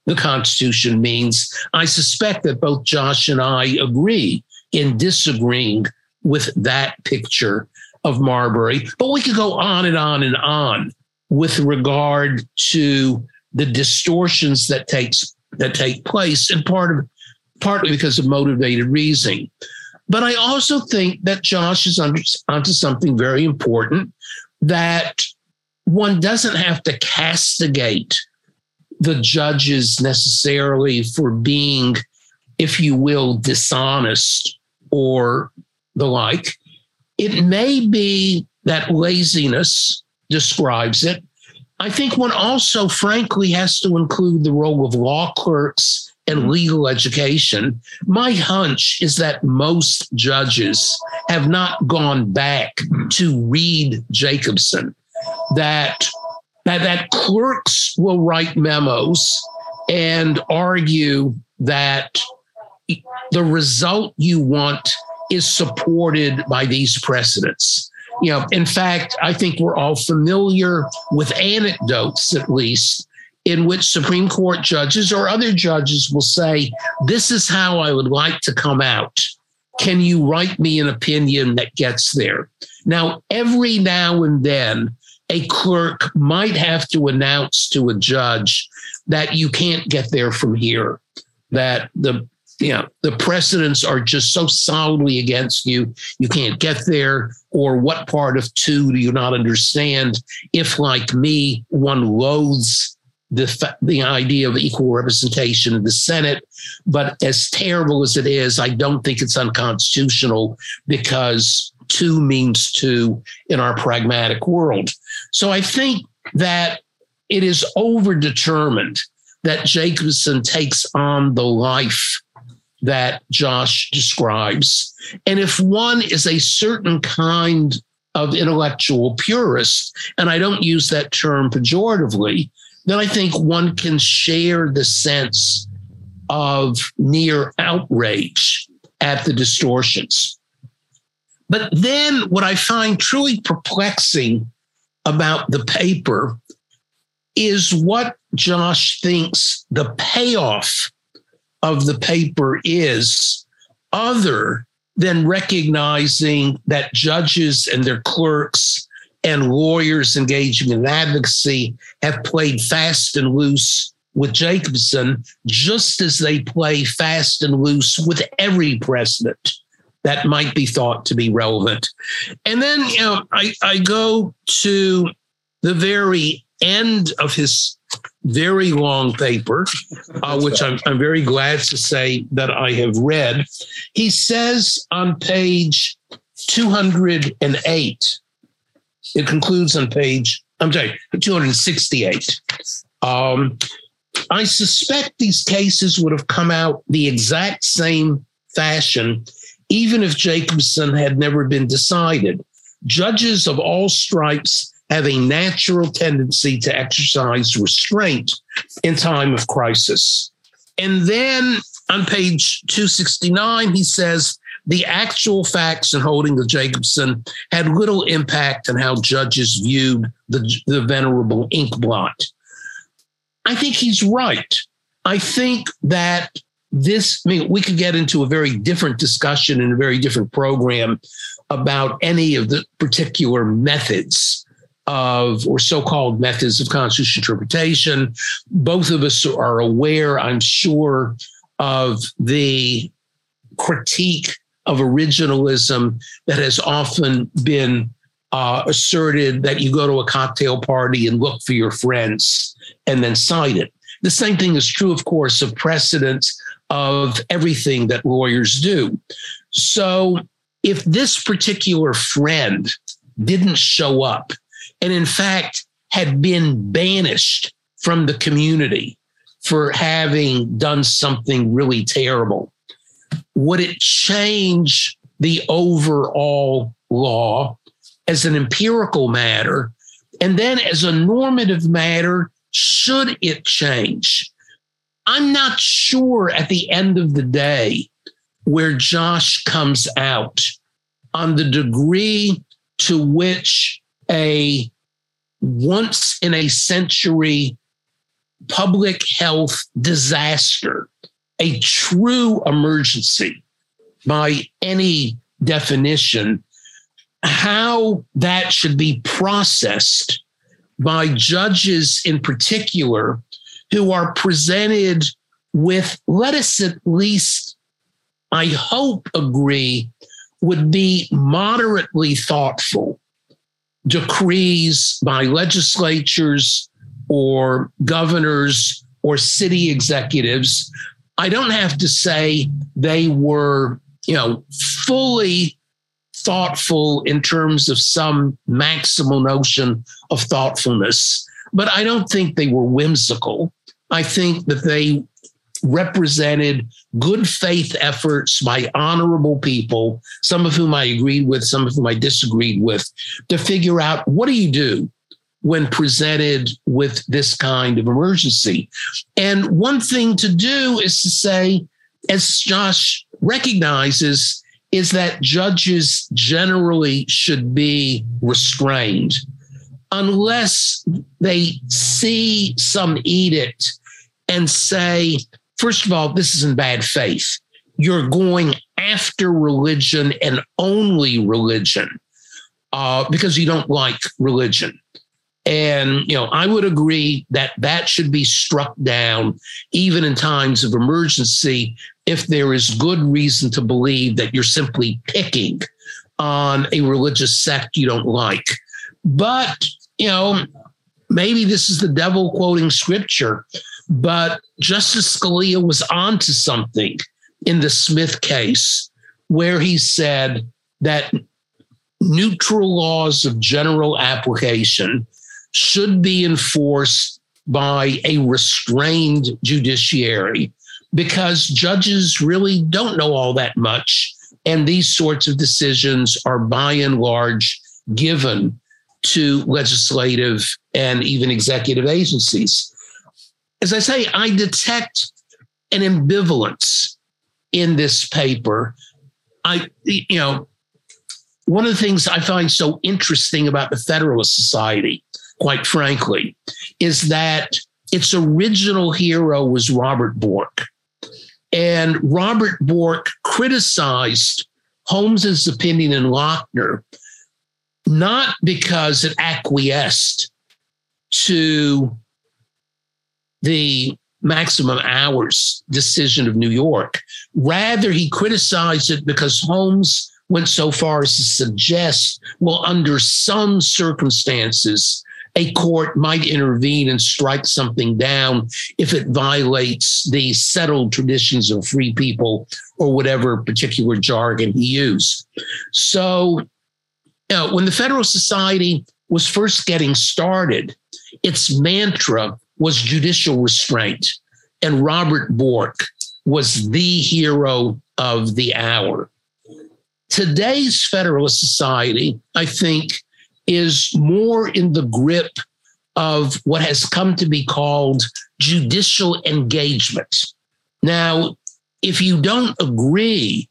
the Constitution means. I suspect that both Josh and I agree in disagreeing with that picture of Marbury, but we could go on and on and on with regard to the distortions that takes that take place, and part of partly because of motivated reasoning. But I also think that Josh is under, onto something very important that one doesn't have to castigate the judges necessarily for being, if you will, dishonest or the like. It may be that laziness describes it, I think one also, frankly, has to include the role of law clerks and mm-hmm. legal education. My hunch is that most judges have not gone back to read Jacobson, that, that, that clerks will write memos and argue that the result you want is supported by these precedents you know, in fact, I think we're all familiar with anecdotes, at least, in which Supreme Court judges or other judges will say, This is how I would like to come out. Can you write me an opinion that gets there? Now, every now and then, a clerk might have to announce to a judge that you can't get there from here, that the you know, the precedents are just so solidly against you, you can't get there. Or what part of two do you not understand? If, like me, one loathes the, the idea of equal representation in the Senate, but as terrible as it is, I don't think it's unconstitutional because two means two in our pragmatic world. So I think that it is overdetermined that Jacobson takes on the life that Josh describes. And if one is a certain kind of intellectual purist, and I don't use that term pejoratively, then I think one can share the sense of near outrage at the distortions. But then what I find truly perplexing about the paper is what Josh thinks the payoff of the paper is other than recognizing that judges and their clerks and lawyers engaging in advocacy have played fast and loose with Jacobson, just as they play fast and loose with every precedent that might be thought to be relevant. And then, you know, I, I go to the very end of his very long paper, uh, which I'm, I'm very glad to say that I have read. He says on page 208, it concludes on page, I'm sorry, 268. Um, I suspect these cases would have come out the exact same fashion, even if Jacobson had never been decided. Judges of all stripes have a natural tendency to exercise restraint in time of crisis. And then on page 269, he says the actual facts and holding of Jacobson had little impact on how judges viewed the, the venerable ink blot. I think he's right. I think that this, I mean, we could get into a very different discussion in a very different program about any of the particular methods of or so-called methods of constitutional interpretation. Both of us are aware, I'm sure, of the critique of originalism that has often been uh, asserted that you go to a cocktail party and look for your friends and then cite it. The same thing is true, of course, of precedents of everything that lawyers do. So if this particular friend didn't show up and, in fact, had been banished from the community for having done something really terrible, would it change the overall law as an empirical matter? And then as a normative matter, should it change? I'm not sure at the end of the day where Josh comes out on the degree to which a once in a century public health disaster, a true emergency by any definition, how that should be processed by judges in particular who are presented with, let us at least, I hope, agree, would be moderately thoughtful decrees by legislatures or governors or city executives. I don't have to say they were, you know, fully thoughtful in terms of some maximal notion of thoughtfulness, but I don't think they were whimsical. I think that they represented good faith efforts by honorable people, some of whom I agreed with, some of whom I disagreed with, to figure out what do you do when presented with this kind of emergency. And one thing to do is to say, as Josh recognizes, is that judges generally should be restrained unless they see some edict and say, first of all, this is in bad faith. You're going after religion and only religion uh, because you don't like religion. And, you know, I would agree that that should be struck down even in times of emergency if there is good reason to believe that you're simply picking on a religious sect you don't like. But, you know, maybe this is the devil quoting scripture, but Justice Scalia was onto something in the Smith case where he said that neutral laws of general application should be enforced by a restrained judiciary because judges really don't know all that much. And these sorts of decisions are by and large given to legislative and even executive agencies. As I say, I detect an ambivalence in this paper. I, you know, one of the things I find so interesting about the Federalist Society, quite frankly, is that its original hero was Robert Bork. And Robert Bork criticized Holmes's opinion in Lochner, not because it acquiesced to the maximum hours decision of New York. Rather, he criticized it because Holmes went so far as to suggest, well, under some circumstances, a court might intervene and strike something down if it violates the settled traditions of free people or whatever particular jargon he used. So, you know, when the Federal Society was first getting started, its mantra was judicial restraint. And Robert Bork was the hero of the hour. Today's Federalist Society, I think, is more in the grip of what has come to be called judicial engagement. Now, if you don't agree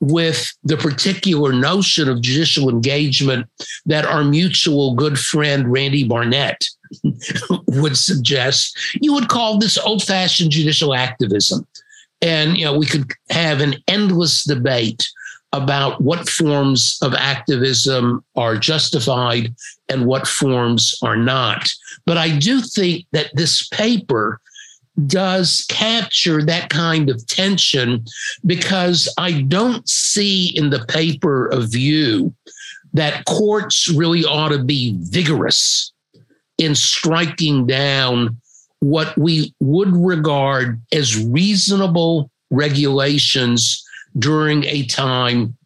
with the particular notion of judicial engagement that our mutual good friend Randy Barnett would suggest, you would call this old fashioned judicial activism. And, you know, we could have an endless debate about what forms of activism are justified and what forms are not. But I do think that this paper does capture that kind of tension because I don't see in the paper a view that courts really ought to be vigorous in striking down what we would regard as reasonable regulations during a time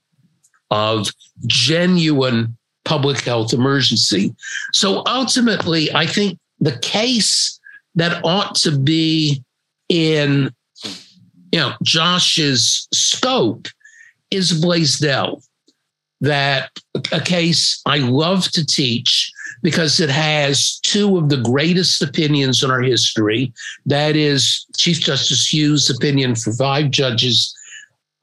of genuine public health emergency. So ultimately, I think the case that ought to be in you know Josh's scope is Blaisdell. That a case I love to teach because it has two of the greatest opinions in our history. That is Chief Justice Hughes' opinion for five judges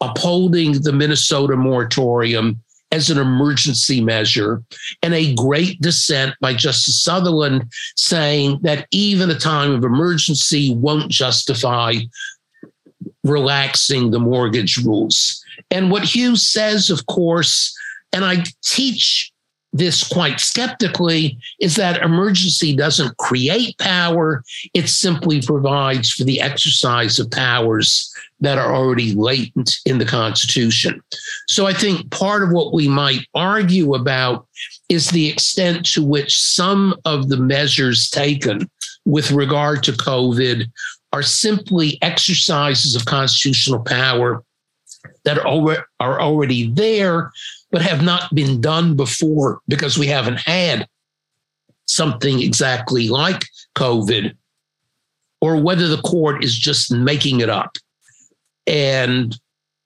upholding the Minnesota moratorium as an emergency measure, and a great dissent by Justice Sutherland saying that even a time of emergency won't justify relaxing the mortgage rules. And what Hughes says, of course, and I teach this quite skeptically is that emergency doesn't create power, it simply provides for the exercise of powers that are already latent in the Constitution. So I think part of what we might argue about is the extent to which some of the measures taken with regard to COVID are simply exercises of constitutional power that are already there, but have not been done before because we haven't had something exactly like COVID, or whether the court is just making it up and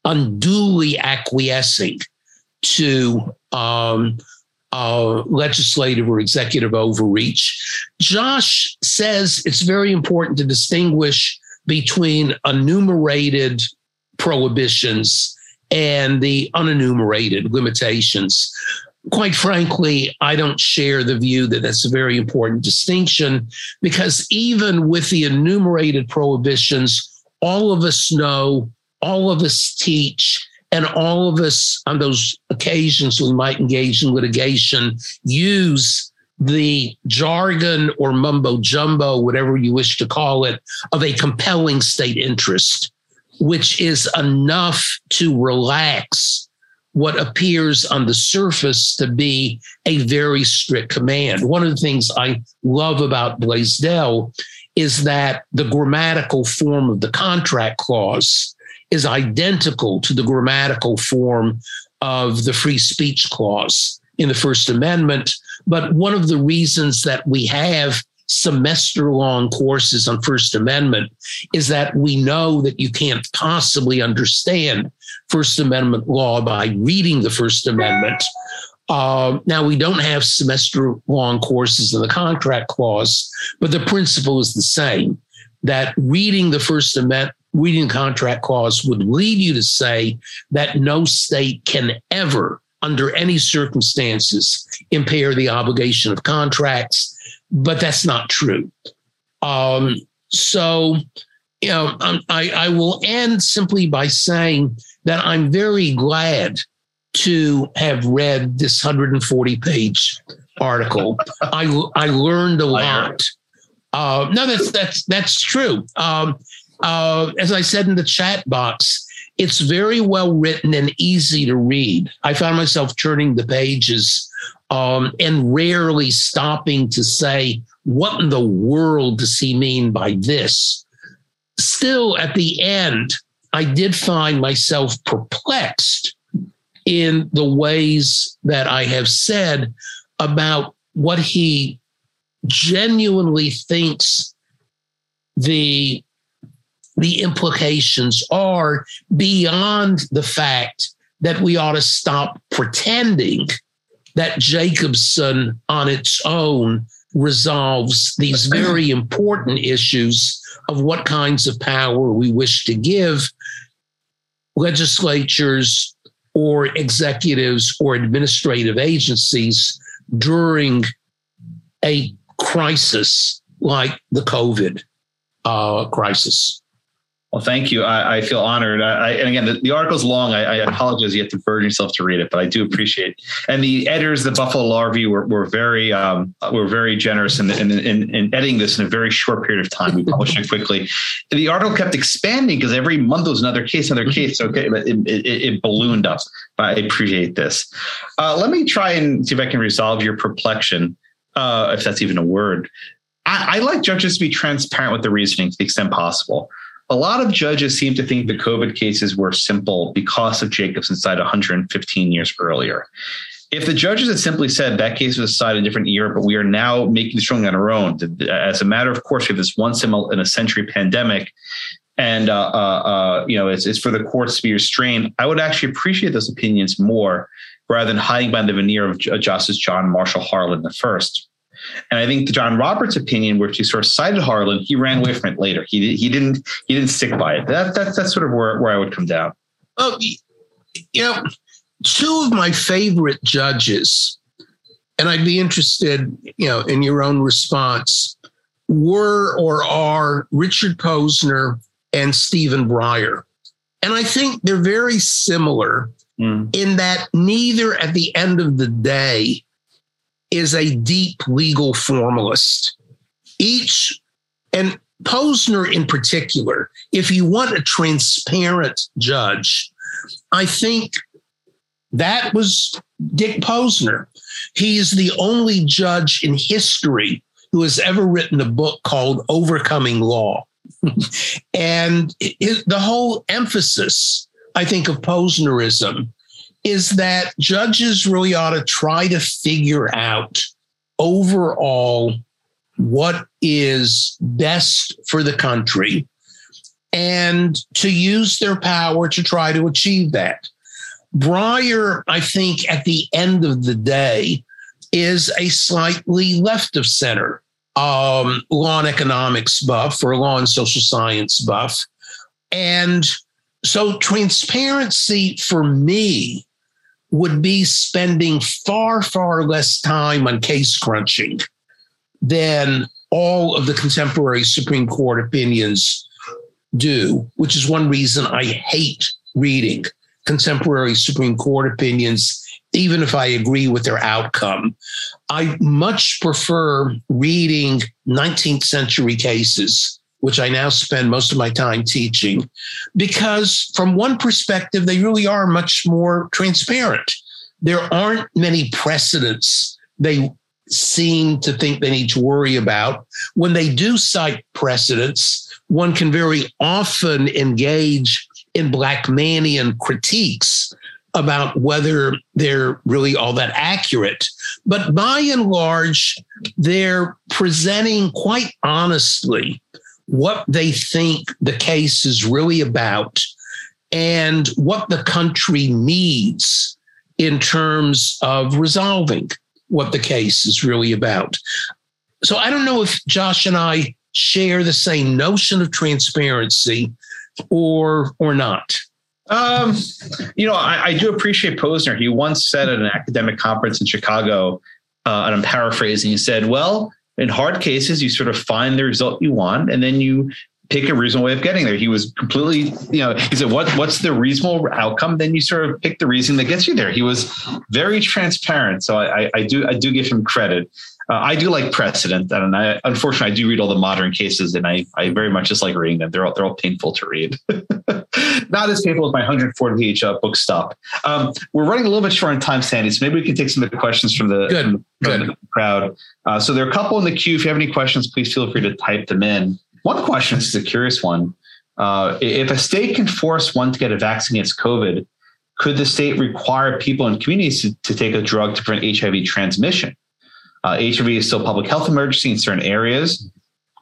unduly acquiescing to um, uh, legislative or executive overreach. Josh says it's very important to distinguish between enumerated prohibitions and the unenumerated limitations. Quite frankly, I don't share the view that that's a very important distinction because even with the enumerated prohibitions, all of us know, all of us teach, and all of us on those occasions we might engage in litigation use the jargon or mumbo jumbo, whatever you wish to call it, of a compelling state interest, which is enough to relax what appears on the surface to be a very strict command. One of the things I love about Blaisdell is that the grammatical form of the contract clause is identical to the grammatical form of the free speech clause in the First Amendment. But one of the reasons that we have semester long courses on First Amendment is that we know that you can't possibly understand First Amendment law by reading the First Amendment uh, now, we don't have semester long courses in the contract clause, but the principle is the same that reading the First Amendment, reading the contract clause would lead you to say that no state can ever, under any circumstances, impair the obligation of contracts. But that's not true. Um, so, you know, I, I will end simply by saying that I'm very glad to have read this 140 page article. I I learned a lot. Uh, no, that's that's that's true. Um, uh, as I said in the chat box, it's very well written and easy to read. I found myself turning the pages um, and rarely stopping to say, "What in the world does he mean by this?" Still, at the end, I did find myself perplexed in the ways that I have said about what he genuinely thinks the the implications are beyond the fact that we ought to stop pretending that Jacobson on its own resolves these very important issues of what kinds of power we wish to give legislatures or executives or administrative agencies during a crisis like the COVID uh, crisis. Well, thank you. I, I feel honored. I, and again, the, the article's long. I, I, apologize. You have to burden yourself to read it, but I do appreciate. It. And the editors, the Buffalo Law Review, were, were very um, were very generous in, in, in, in, editing this in a very short period of time. We published it quickly. The article kept expanding because every month was another case, another case. Okay, it, it, it ballooned up. I appreciate this. Uh, let me try and see if I can resolve your perplexion, uh, if that's even a word. I, I like judges to be transparent with the reasoning to the extent possible a lot of judges seem to think the COVID cases were simple because of Jacobson's side 115 years earlier. If the judges had simply said that case was decided in a different year, but we are now making the ruling on our own, as a matter of course, we have this once in a century pandemic, and uh, uh, uh, you know it's, it's for the courts to be restrained. I would actually appreciate those opinions more rather than hiding behind the veneer of Justice John Marshall Harlan the first. And I think the John Roberts opinion, which he sort of cited Harlan, he ran away from it later. He he didn't he didn't stick by it. That, that that's sort of where, where I would come down. Oh, you know, two of my favorite judges, and I'd be interested, you know, in your own response, were or are Richard Posner and Stephen Breyer. And I think they're very similar mm. in that neither at the end of the day is a deep legal formalist. Each, and Posner in particular, if you want a transparent judge, I think that was Dick Posner. He is the only judge in history who has ever written a book called Overcoming Law. and it, the whole emphasis, I think, of Posnerism is that judges really ought to try to figure out overall what is best for the country and to use their power to try to achieve that. Breyer, I think, at the end of the day, is a slightly left of center um, law and economics buff or law and social science buff. And so transparency for me would be spending far, far less time on case crunching than all of the contemporary Supreme Court opinions do, which is one reason I hate reading contemporary Supreme Court opinions, even if I agree with their outcome. I much prefer reading 19th century cases which I now spend most of my time teaching, because from one perspective, they really are much more transparent. There aren't many precedents they seem to think they need to worry about. When they do cite precedents, one can very often engage in Blackmanian critiques about whether they're really all that accurate. But by and large, they're presenting quite honestly what they think the case is really about and what the country needs in terms of resolving what the case is really about. So I don't know if Josh and I share the same notion of transparency or or not. Um, you know, I, I, do appreciate Posner. He once said at an academic conference in Chicago, uh, and I'm paraphrasing, he said, Well, in hard cases, you sort of find the result you want, and then you pick a reasonable way of getting there. He was completely, you know, he said, "What what's the reasonable outcome?" Then you sort of pick the reason that gets you there. He was very transparent, so I, I do I do give him credit. Uh, I do like precedent, and I unfortunately I do read all the modern cases, and I I very much just like reading them. They're all they're all painful to read. Not as painful as my 140 page uh, book stop. Um, we're running a little bit short on time, Sandy, so maybe we can take some of the questions from the, Good. From Good. the crowd. Uh, so there are a couple in the queue. If you have any questions, please feel free to type them in. One question, this is a curious one. Uh, if a state can force one to get a vaccine against COVID, could the state require people in communities to, to take a drug to prevent HIV transmission? Uh, HIV is still public health emergency in certain areas,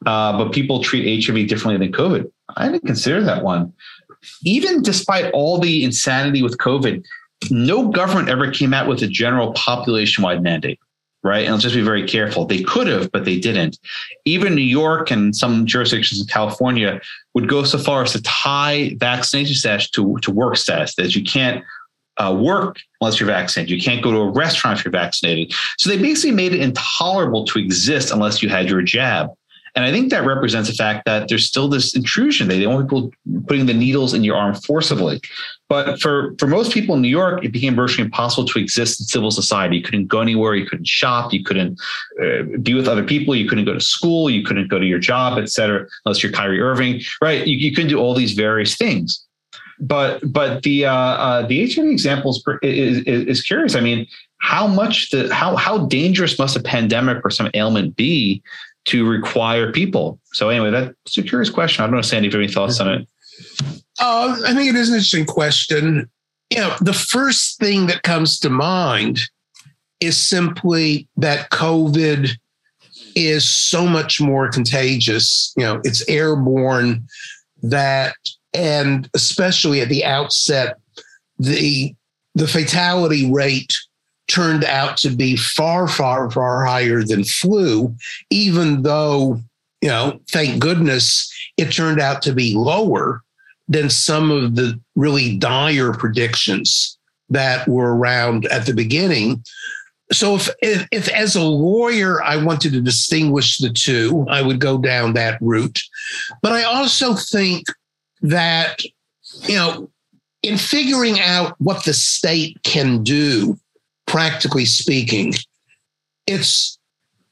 uh, but people treat HIV differently than COVID. I didn't consider that one. Even despite all the insanity with COVID, no government ever came out with a general population wide mandate, right? And let's just be very careful. They could have, but they didn't. Even New York and some jurisdictions in California would go so far as to tie vaccination status to, to work status, that you can't uh, work unless you're vaccinated. You can't go to a restaurant if you're vaccinated. So they basically made it intolerable to exist unless you had your jab. And I think that represents the fact that there's still this intrusion. They don't want people putting the needles in your arm forcibly. But for, for most people in New York, it became virtually impossible to exist in civil society. You couldn't go anywhere. You couldn't shop. You couldn't uh, be with other people. You couldn't go to school. You couldn't go to your job, et cetera, unless you're Kyrie Irving, right? You, you couldn't do all these various things. But but the uh, uh, the HIV example is, is, is curious. I mean, how much the how how dangerous must a pandemic or some ailment be to require people? So anyway, that's a curious question. I don't know, Sandy, if you have any thoughts on it. Uh, I think it is an interesting question. You know, the first thing that comes to mind is simply that COVID is so much more contagious. You know, it's airborne that, and especially at the outset, the the fatality rate turned out to be far, far, far higher than flu, even though, you know, thank goodness it turned out to be lower than some of the really dire predictions that were around at the beginning. So if, if, if as a lawyer I wanted to distinguish the two, I would go down that route. But I also think that you know in figuring out what the state can do practically speaking it's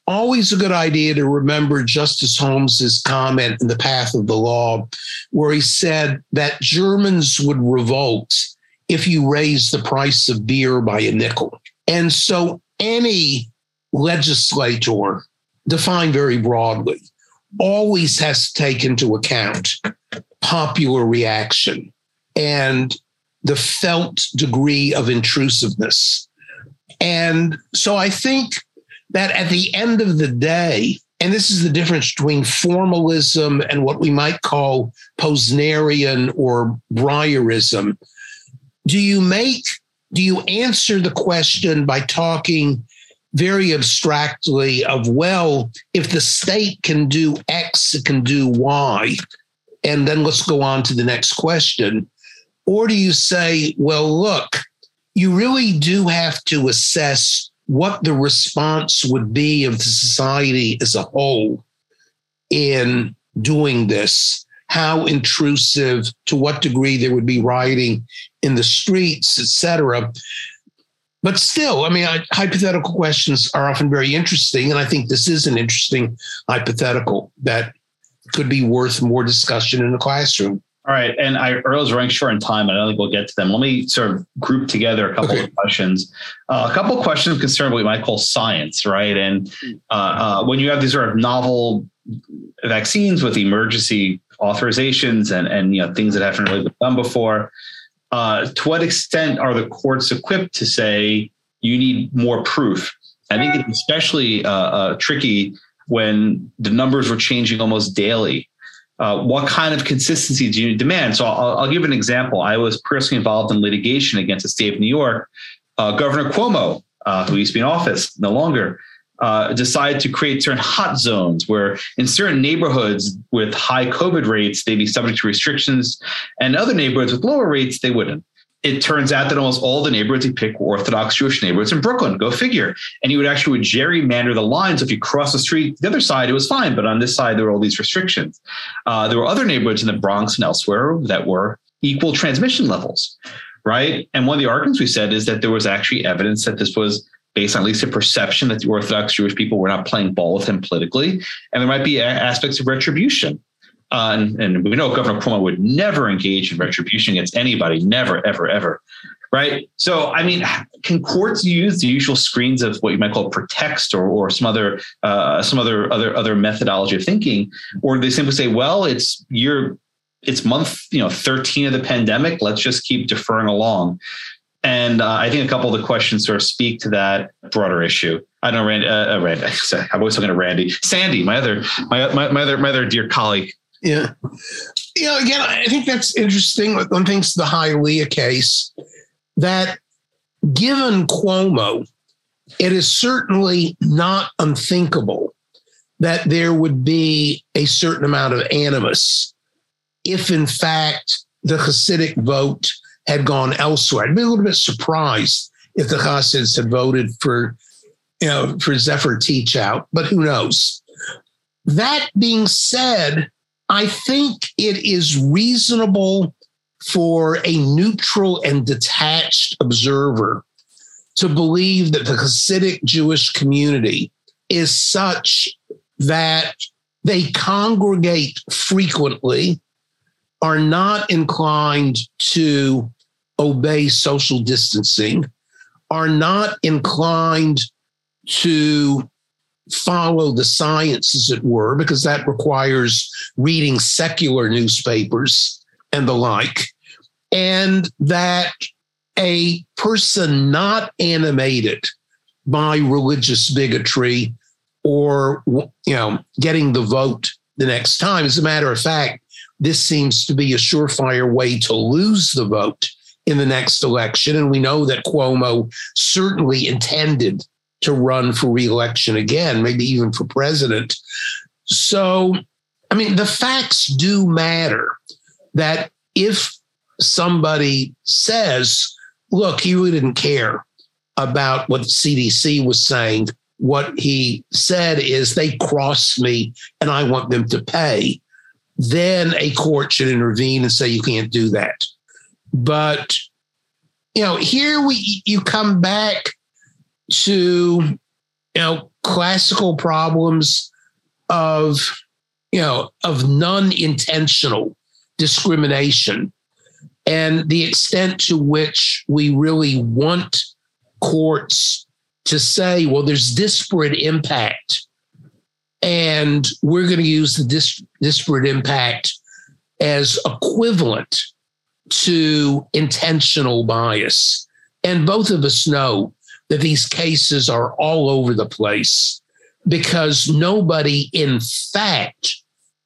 always a good idea to remember Justice Holmes's comment in The Path of the Law, where he said that Germans would revolt if you raise the price of beer by a nickel. And so any legislator, defined very broadly, always has to take into account popular reaction and the felt degree of intrusiveness. And so I think that at the end of the day, and this is the difference between formalism and what we might call Posnerian or Breyerism. Do you make, do you answer the question by talking very abstractly of, well, if the state can do X, it can do Y, and then let's go on to the next question? Or do you say, well, look, you really do have to assess what the response would be of the society as a whole in doing this, how intrusive, to what degree there would be rioting in the streets, etc. But still, I mean, I, hypothetical questions are often very interesting. And I think this is an interesting hypothetical that could be worth more discussion in the classroom. All right. And I Earl's running short on time. But I don't think we'll get to them. Let me sort of group together a couple okay. of questions. Uh, a couple of questions concern what we might call science, right? And uh, uh, when you have these sort of novel vaccines with emergency authorizations and, and you know things that haven't really been done before, uh, to what extent are the courts equipped to say you need more proof? I think it's especially uh, uh, tricky when the numbers were changing almost daily uh, what kind of consistency do you demand? So I'll, I'll, give an example. I was personally involved in litigation against the state of New York. Uh, Governor Cuomo, uh, who used to be in office, no longer, uh, decided to create certain hot zones where in certain neighborhoods with high COVID rates, they'd be subject to restrictions, and other neighborhoods with lower rates, they wouldn't it turns out that almost all the neighborhoods he picked were Orthodox Jewish neighborhoods in Brooklyn. Go figure. And he would actually would gerrymander the lines. If you cross the street, the other side, it was fine. But on this side, there were all these restrictions. Uh, there were other neighborhoods in the Bronx and elsewhere that were equal transmission levels, right? And one of the arguments we said is that there was actually evidence that this was based on at least a perception that the Orthodox Jewish people were not playing ball with him politically. And there might be aspects of retribution uh, and, and, we know Governor Cuomo would never engage in retribution against anybody, never, ever, ever. Right. So, I mean, can courts use the usual screens of what you might call pretext or, or some other uh, some other other other methodology of thinking, or do they simply say, well, it's year, it's month, you know, thirteen of the pandemic. Let's just keep deferring along. And uh, I think a couple of the questions sort of speak to that broader issue. I know Randy. Uh, uh Randy. I'm always talking to Randy. Sandy, my other, my, my, my other, my other dear colleague, yeah. You know, again, I think that's interesting. One thing's the Hialeah case that given Cuomo, it is certainly not unthinkable that there would be a certain amount of animus if, in fact, the Hasidic vote had gone elsewhere. I'd be a little bit surprised if the Hasids had voted for, you know, for Zephyr Teachout, but who knows? that being said, I think it is reasonable for a neutral and detached observer to believe that the Hasidic Jewish community is such that they congregate frequently, are not inclined to obey social distancing, are not inclined to follow the science, as it were, because that requires reading secular newspapers and the like, and that a person not animated by religious bigotry or you know getting the vote the next time. As a matter of fact this seems to be a surefire way to lose the vote in the next election. And we know that Cuomo certainly intended to run for reelection again maybe even for president so i mean the facts do matter that if somebody says look, he really didn't care about what the CDC was saying. What he said is they crossed me and I want them to pay. Then a court should intervene and say you can't do that. But you know, here we you come back to you know classical problems of you know of non-intentional discrimination and the extent to which we really want courts to say, well, there's disparate impact, and we're going to use the dis- disparate impact as equivalent to intentional bias. And both of us know that these cases are all over the place because nobody, in fact,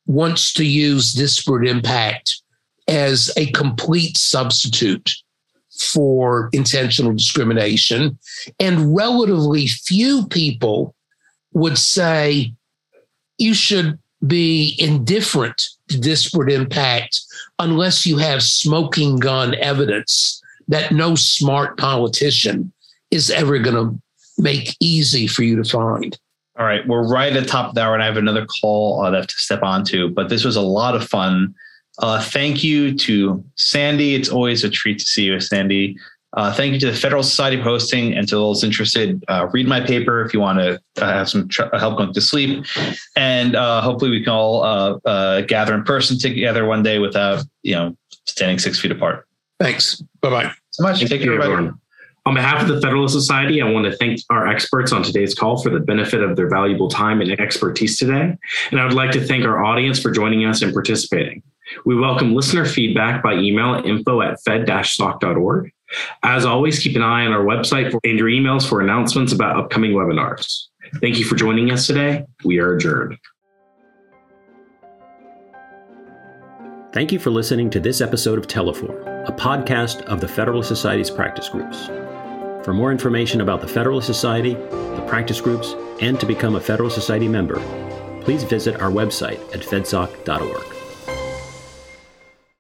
wants to use disparate impact as a complete substitute for intentional discrimination. And relatively few people would say you should be indifferent to disparate impact unless you have smoking gun evidence that no smart politician is ever going to make easy for you to find. All right, we're right at the top of the hour, and I have another call uh, that I have to step onto. But this was a lot of fun. Uh, thank you to Sandy. It's always a treat to see you, Sandy. Uh, thank you to the Federal Society of Hosting and to those interested. Uh, read my paper if you want to uh, have some tr- help going to sleep, and uh, hopefully we can all uh, gather in person together one day without you know standing six feet apart. Thanks. Bye bye. So much. Thank, thank you, everybody. On behalf of the Federalist Society, I want to thank our experts on today's call for the benefit of their valuable time and expertise today. And I would like to thank our audience for joining us and participating. We welcome listener feedback by email at info at fed-soc.org. As always, keep an eye on our website for, and your emails for announcements about upcoming webinars. Thank you for joining us today. We are adjourned. Thank you for listening to this episode of Teleforum, a podcast of the Federalist Society's practice groups. For more information about the Federalist Society, the practice groups, and to become a Federalist Society member, please visit our website at fedsoc.org.